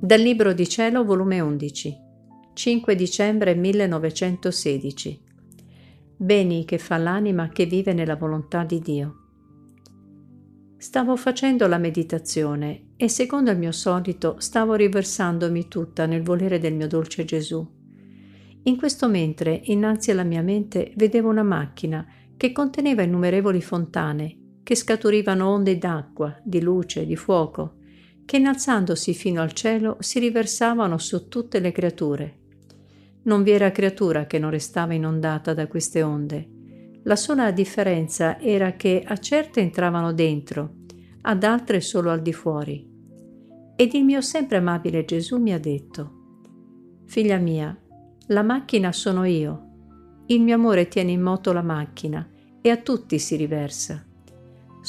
Dal Libro di Cielo, volume 11, 5 dicembre 1916. Beni che fa l'anima che vive nella volontà di Dio. Stavo facendo la meditazione e secondo il mio solito stavo riversandomi tutta nel volere del mio dolce Gesù. In questo mentre, innanzi alla mia mente, vedevo una macchina che conteneva innumerevoli fontane che scaturivano onde d'acqua, di luce, di fuoco che innalzandosi fino al cielo si riversavano su tutte le creature. Non vi era creatura che non restava inondata da queste onde. La sola differenza era che a certe entravano dentro, ad altre solo al di fuori. Ed il mio sempre amabile Gesù mi ha detto, Figlia mia, la macchina sono io. Il mio amore tiene in moto la macchina e a tutti si riversa.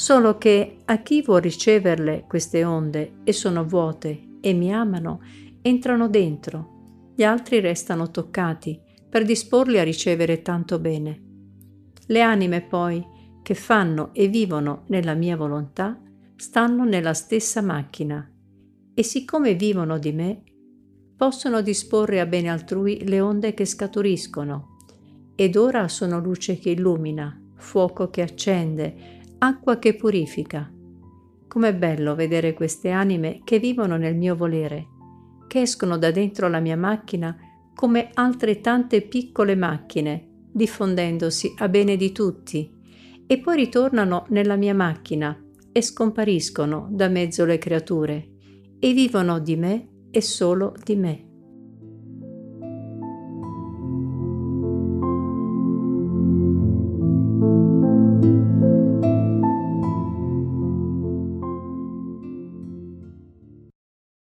Solo che a chi vuol riceverle queste onde e sono vuote e mi amano, entrano dentro, gli altri restano toccati per disporli a ricevere tanto bene. Le anime poi, che fanno e vivono nella mia volontà, stanno nella stessa macchina. E siccome vivono di me, possono disporre a bene altrui le onde che scaturiscono, ed ora sono luce che illumina, fuoco che accende, acqua che purifica. Com'è bello vedere queste anime che vivono nel mio volere, che escono da dentro la mia macchina come altre tante piccole macchine, diffondendosi a bene di tutti, e poi ritornano nella mia macchina e scompariscono da mezzo le creature, e vivono di me e solo di me.